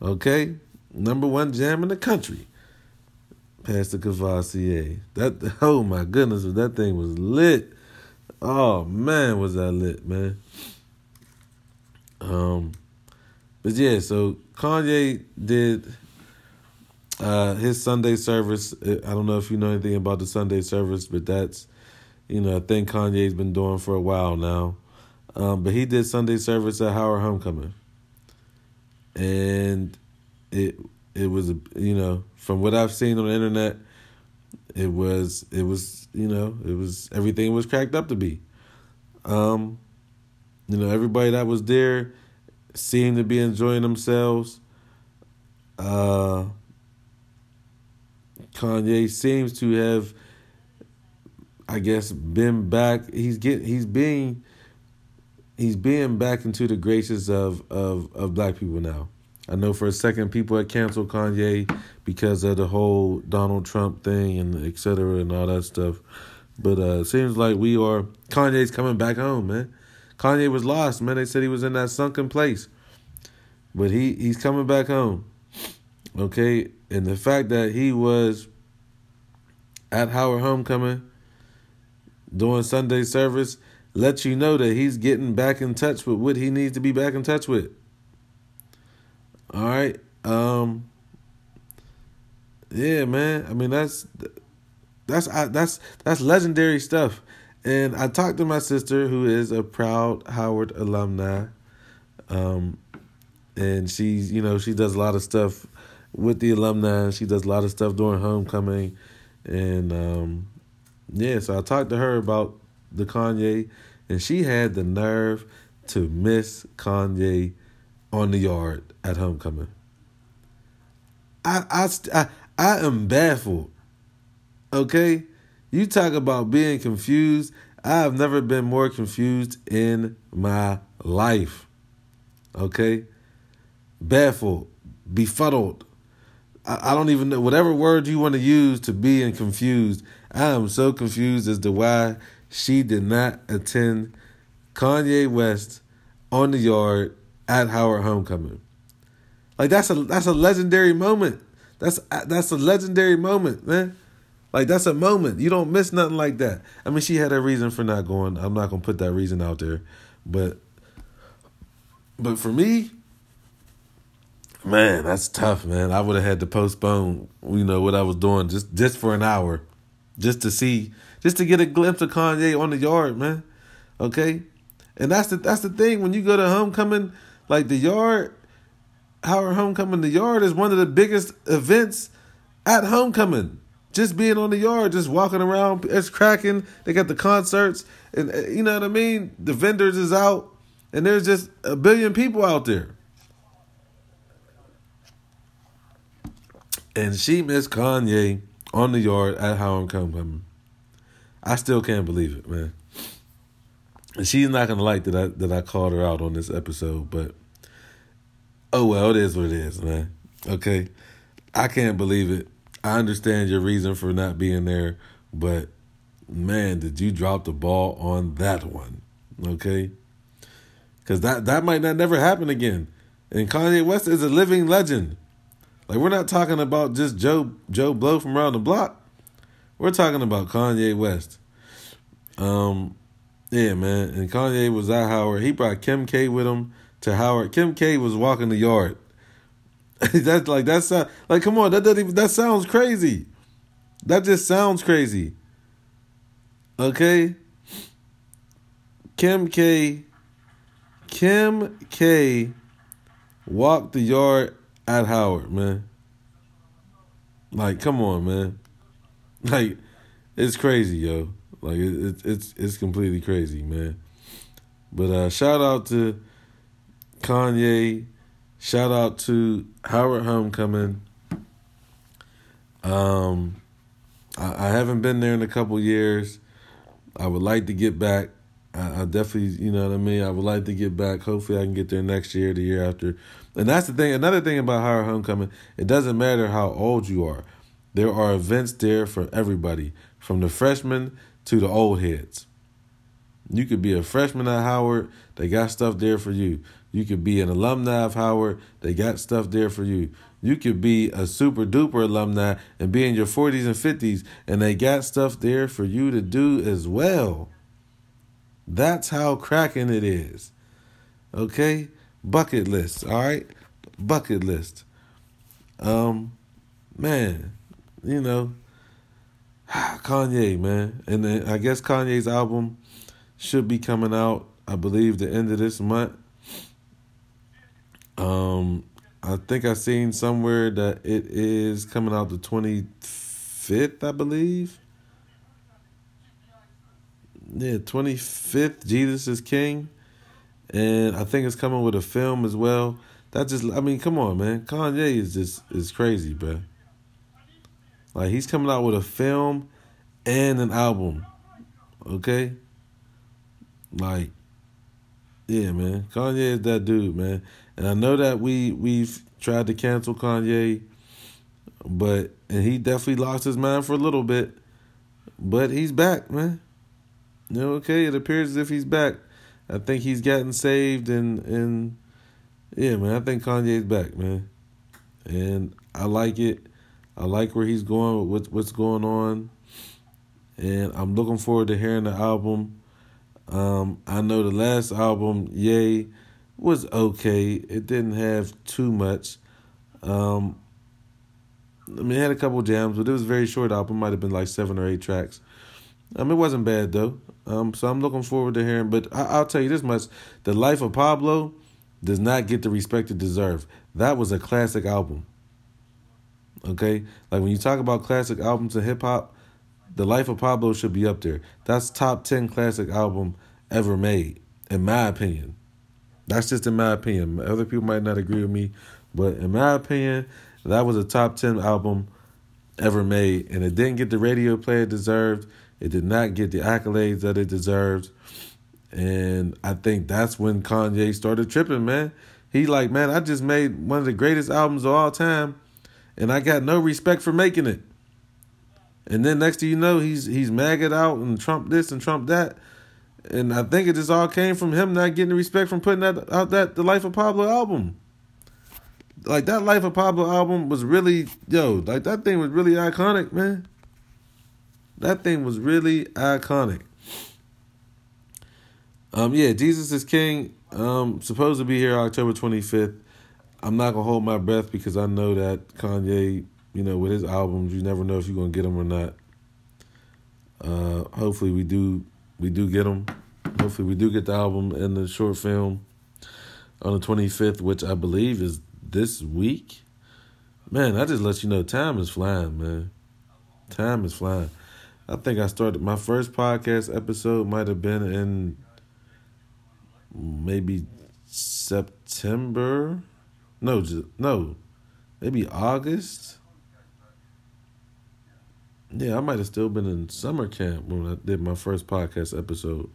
Okay, number one jam in the country. Pass the Courvoisier. That oh my goodness, that thing was lit. Oh man, was that lit, man. Um but yeah, so Kanye did uh his Sunday service. I don't know if you know anything about the Sunday service, but that's you know, a thing Kanye's been doing for a while now. Um, but he did Sunday service at Howard Homecoming. And it it was a you know, from what I've seen on the internet, it was it was you know it was everything was cracked up to be. Um, you know everybody that was there seemed to be enjoying themselves. Uh, Kanye seems to have, I guess, been back. He's get he's being he's being back into the graces of of of black people now. I know for a second people had canceled Kanye because of the whole Donald Trump thing and et cetera and all that stuff. But uh it seems like we are Kanye's coming back home, man. Kanye was lost, man. They said he was in that sunken place. But he he's coming back home. Okay? And the fact that he was at Howard Homecoming doing Sunday service lets you know that he's getting back in touch with what he needs to be back in touch with. All right. Um Yeah, man. I mean that's that's that's that's legendary stuff. And I talked to my sister who is a proud Howard alumni. Um and she's, you know, she does a lot of stuff with the alumni. She does a lot of stuff during homecoming. And um yeah, so I talked to her about the Kanye and she had the nerve to miss Kanye on the yard at homecoming. I I I, I am baffled. Okay? You talk about being confused. I have never been more confused in my life. Okay? Baffled, befuddled. I, I don't even know whatever word you want to use to be and confused. I am so confused as to why she did not attend Kanye West on the yard at Howard Homecoming. Like that's a that's a legendary moment. That's that's a legendary moment, man. Like that's a moment. You don't miss nothing like that. I mean, she had a reason for not going. I'm not gonna put that reason out there, but but for me, man, that's tough, man. I would have had to postpone, you know, what I was doing just just for an hour, just to see, just to get a glimpse of Kanye on the yard, man. Okay, and that's the that's the thing when you go to homecoming, like the yard, Howard Homecoming, the yard is one of the biggest events at homecoming. Just being on the yard, just walking around, it's cracking. They got the concerts, and uh, you know what I mean. The vendors is out, and there's just a billion people out there. And she missed Kanye on the yard at Homecoming. I still can't believe it, man. She's not gonna like that I that I called her out on this episode, but oh well, it is what it is, man. Okay. I can't believe it. I understand your reason for not being there, but man, did you drop the ball on that one? Okay? Cause that that might not never happen again. And Kanye West is a living legend. Like we're not talking about just Joe Joe Blow from around the block. We're talking about Kanye West. Um, yeah, man. And Kanye was at Howard. He brought Kim K with him to Howard. Kim K was walking the yard. that's like that's like come on, that doesn't even that sounds crazy. That just sounds crazy. Okay? Kim K Kim K walked the yard at Howard, man. Like, come on, man. Like, it's crazy, yo. Like, it, it's it's completely crazy, man. But uh, shout out to Kanye. Shout out to Howard Homecoming. Um, I, I haven't been there in a couple years. I would like to get back. I, I definitely, you know what I mean. I would like to get back. Hopefully, I can get there next year, the year after. And that's the thing. Another thing about Howard Homecoming, it doesn't matter how old you are. There are events there for everybody, from the freshmen to the old heads. You could be a freshman at Howard, they got stuff there for you. You could be an alumni of Howard, they got stuff there for you. You could be a super duper alumni and be in your 40s and 50s, and they got stuff there for you to do as well. That's how cracking it is. Okay? Bucket list, all right? Bucket list. Um, man, you know, Kanye, man. And I guess Kanye's album should be coming out, I believe, the end of this month. Um, I think I seen somewhere that it is coming out the 25th, I believe. Yeah, 25th, Jesus is King. And I think it's coming with a film as well. That just I mean, come on, man. Kanye is just is crazy, bro. Like he's coming out with a film and an album. Okay? Like yeah, man. Kanye is that dude, man. And I know that we we've tried to cancel Kanye, but and he definitely lost his mind for a little bit. But he's back, man. You know, okay, it appears as if he's back. I think he's gotten saved and and yeah, man, I think Kanye's back, man. And I like it. I like where he's going with what's going on. And I'm looking forward to hearing the album. Um, I know the last album, Ye, was okay. It didn't have too much. Um, I mean, it had a couple jams, but it was a very short album. Might have been like seven or eight tracks. Um, it wasn't bad though. Um, so I'm looking forward to hearing. But I- will tell you this much: the Life of Pablo does not get the respect it deserves. That was a classic album. Okay, like when you talk about classic albums in hip hop, the Life of Pablo should be up there. That's top ten classic album ever made, in my opinion. That's just in my opinion. Other people might not agree with me, but in my opinion, that was a top 10 album ever made. And it didn't get the radio play it deserved. It did not get the accolades that it deserved. And I think that's when Kanye started tripping, man. He like, man, I just made one of the greatest albums of all time, and I got no respect for making it. And then next thing you know, he's he's maggot out and Trump this and Trump that and I think it just all came from him not getting respect from putting that out that the Life of Pablo album. Like that Life of Pablo album was really yo, like that thing was really iconic, man. That thing was really iconic. Um, yeah, Jesus is King. Um, supposed to be here October twenty fifth. I'm not gonna hold my breath because I know that Kanye, you know, with his albums, you never know if you're gonna get them or not. Uh, hopefully we do we do get them. Hopefully, we do get the album and the short film on the 25th, which I believe is this week. Man, I just let you know time is flying, man. Time is flying. I think I started my first podcast episode might have been in maybe September. No, no, maybe August. Yeah, I might have still been in summer camp when I did my first podcast episode.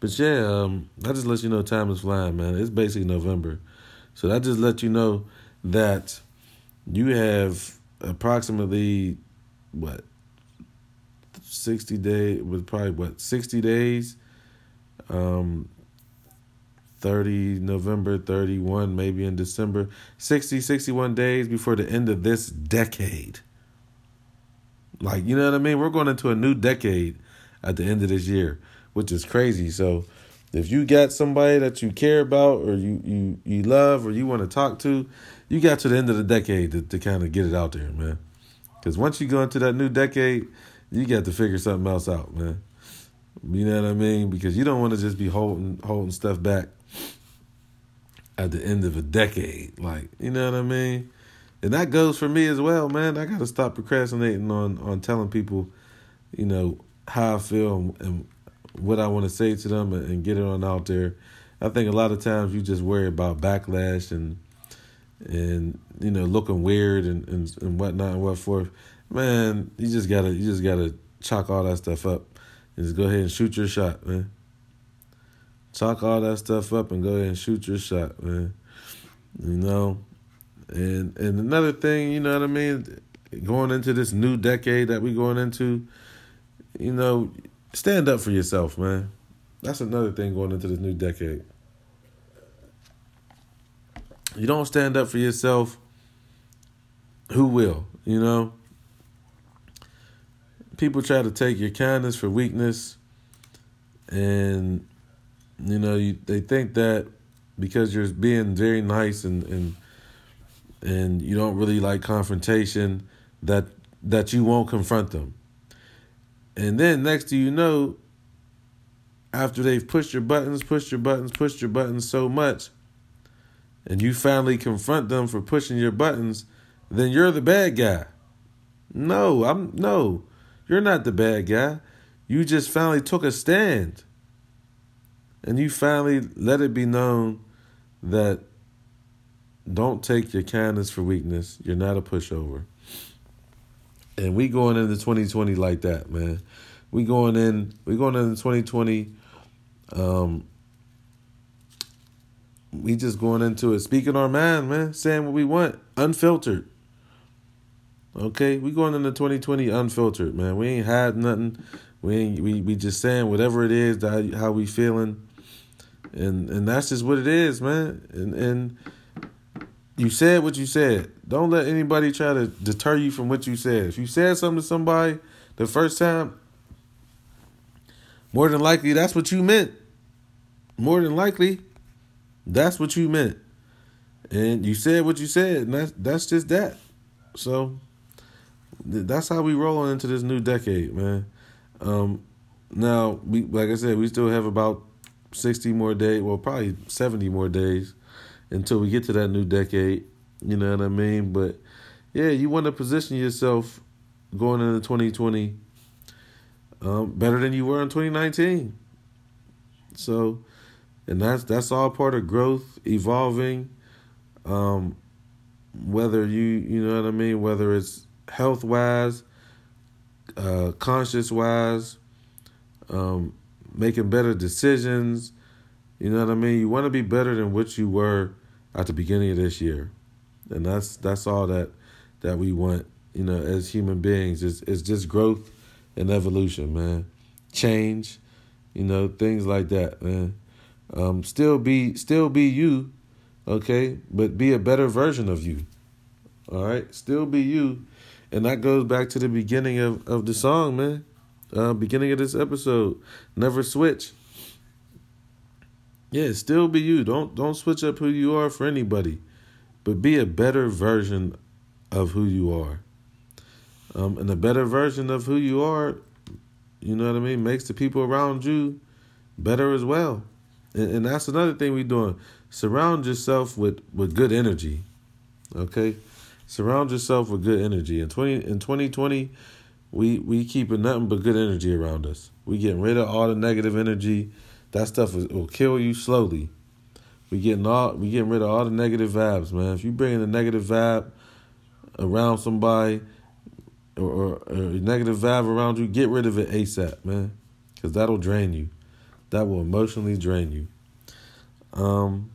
But yeah, um, I just let you know time is flying, man. It's basically November. So that just let you know that you have approximately what 60 days with probably what 60 days um 30 November 31 maybe in December 60 61 days before the end of this decade like, you know what I mean? We're going into a new decade at the end of this year, which is crazy. So, if you got somebody that you care about or you you you love or you want to talk to, you got to the end of the decade to, to kind of get it out there, man. Because once you go into that new decade, you got to figure something else out, man. You know what I mean? Because you don't want to just be holding holding stuff back at the end of a decade. Like, you know what I mean? and that goes for me as well, man. I got to stop procrastinating on on telling people, you know, how I feel and what I want to say to them and, and get it on out there. I think a lot of times you just worry about backlash and and you know looking weird and and, and whatnot and what forth. man, you just gotta you just gotta chalk all that stuff up and just go ahead and shoot your shot, man. Chalk all that stuff up and go ahead and shoot your shot, man. You know, and and another thing, you know what I mean, going into this new decade that we're going into, you know, stand up for yourself, man. That's another thing going into this new decade. You don't stand up for yourself, who will? You know? People try to take your kindness for weakness and you know, you, they think that because you're being very nice and and and you don't really like confrontation that that you won't confront them. And then next to you know, after they've pushed your buttons, pushed your buttons, pushed your buttons so much, and you finally confront them for pushing your buttons, then you're the bad guy. No, I'm no. You're not the bad guy. You just finally took a stand. And you finally let it be known that don't take your kindness for weakness. You're not a pushover. And we going into 2020 like that, man. We going in we going into 2020 um we just going into it speaking our mind, man, saying what we want, unfiltered. Okay, we going into 2020 unfiltered, man. We ain't had nothing. We ain't we, we just saying whatever it is that how we feeling. And and that's just what it is, man. And and you said what you said. Don't let anybody try to deter you from what you said. If you said something to somebody the first time, more than likely that's what you meant. More than likely, that's what you meant. And you said what you said, and that's that's just that. So that's how we rolling into this new decade, man. Um, now we like I said, we still have about sixty more days, well probably seventy more days until we get to that new decade. You know what I mean? But yeah, you want to position yourself going into 2020 um, better than you were in 2019. So, and that's that's all part of growth, evolving. Um, whether you you know what I mean, whether it's health wise, uh, conscious wise, um, making better decisions. You know what I mean. You want to be better than what you were at the beginning of this year, and that's that's all that that we want. You know, as human beings, is it's just growth and evolution, man. Change, you know, things like that, man. Um, still be still be you, okay, but be a better version of you. All right, still be you, and that goes back to the beginning of of the song, man. Uh, beginning of this episode, never switch. Yeah, still be you. Don't don't switch up who you are for anybody, but be a better version of who you are. Um, and a better version of who you are, you know what I mean, makes the people around you better as well. And, and that's another thing we're doing. Surround yourself with, with good energy. Okay? Surround yourself with good energy. In twenty in twenty twenty, we we keeping nothing but good energy around us. We getting rid of all the negative energy that stuff is, will kill you slowly. We getting all we getting rid of all the negative vibes, man. If you bring in a negative vibe around somebody or, or, or a negative vibe around you, get rid of it ASAP, man, because that'll drain you. That will emotionally drain you. Um,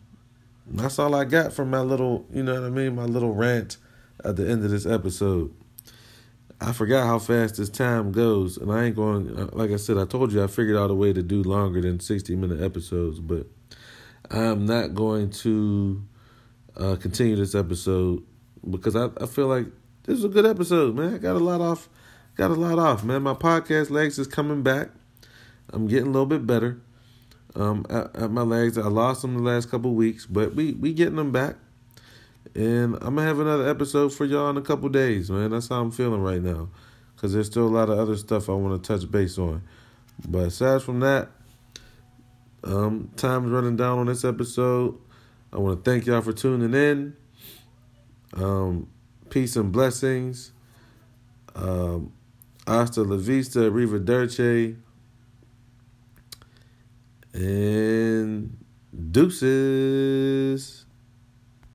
that's all I got from my little, you know what I mean, my little rant at the end of this episode. I forgot how fast this time goes, and I ain't going. Uh, like I said, I told you I figured out a way to do longer than sixty minute episodes, but I'm not going to uh, continue this episode because I, I feel like this is a good episode, man. I got a lot off, got a lot off, man. My podcast legs is coming back. I'm getting a little bit better. Um, at, at my legs, I lost them the last couple weeks, but we we getting them back. And I'm gonna have another episode for y'all in a couple days, man. That's how I'm feeling right now, cause there's still a lot of other stuff I want to touch base on. But aside from that, um, time's running down on this episode. I want to thank y'all for tuning in. Um, peace and blessings. Um, hasta la vista, Riva arrivederci, and deuces.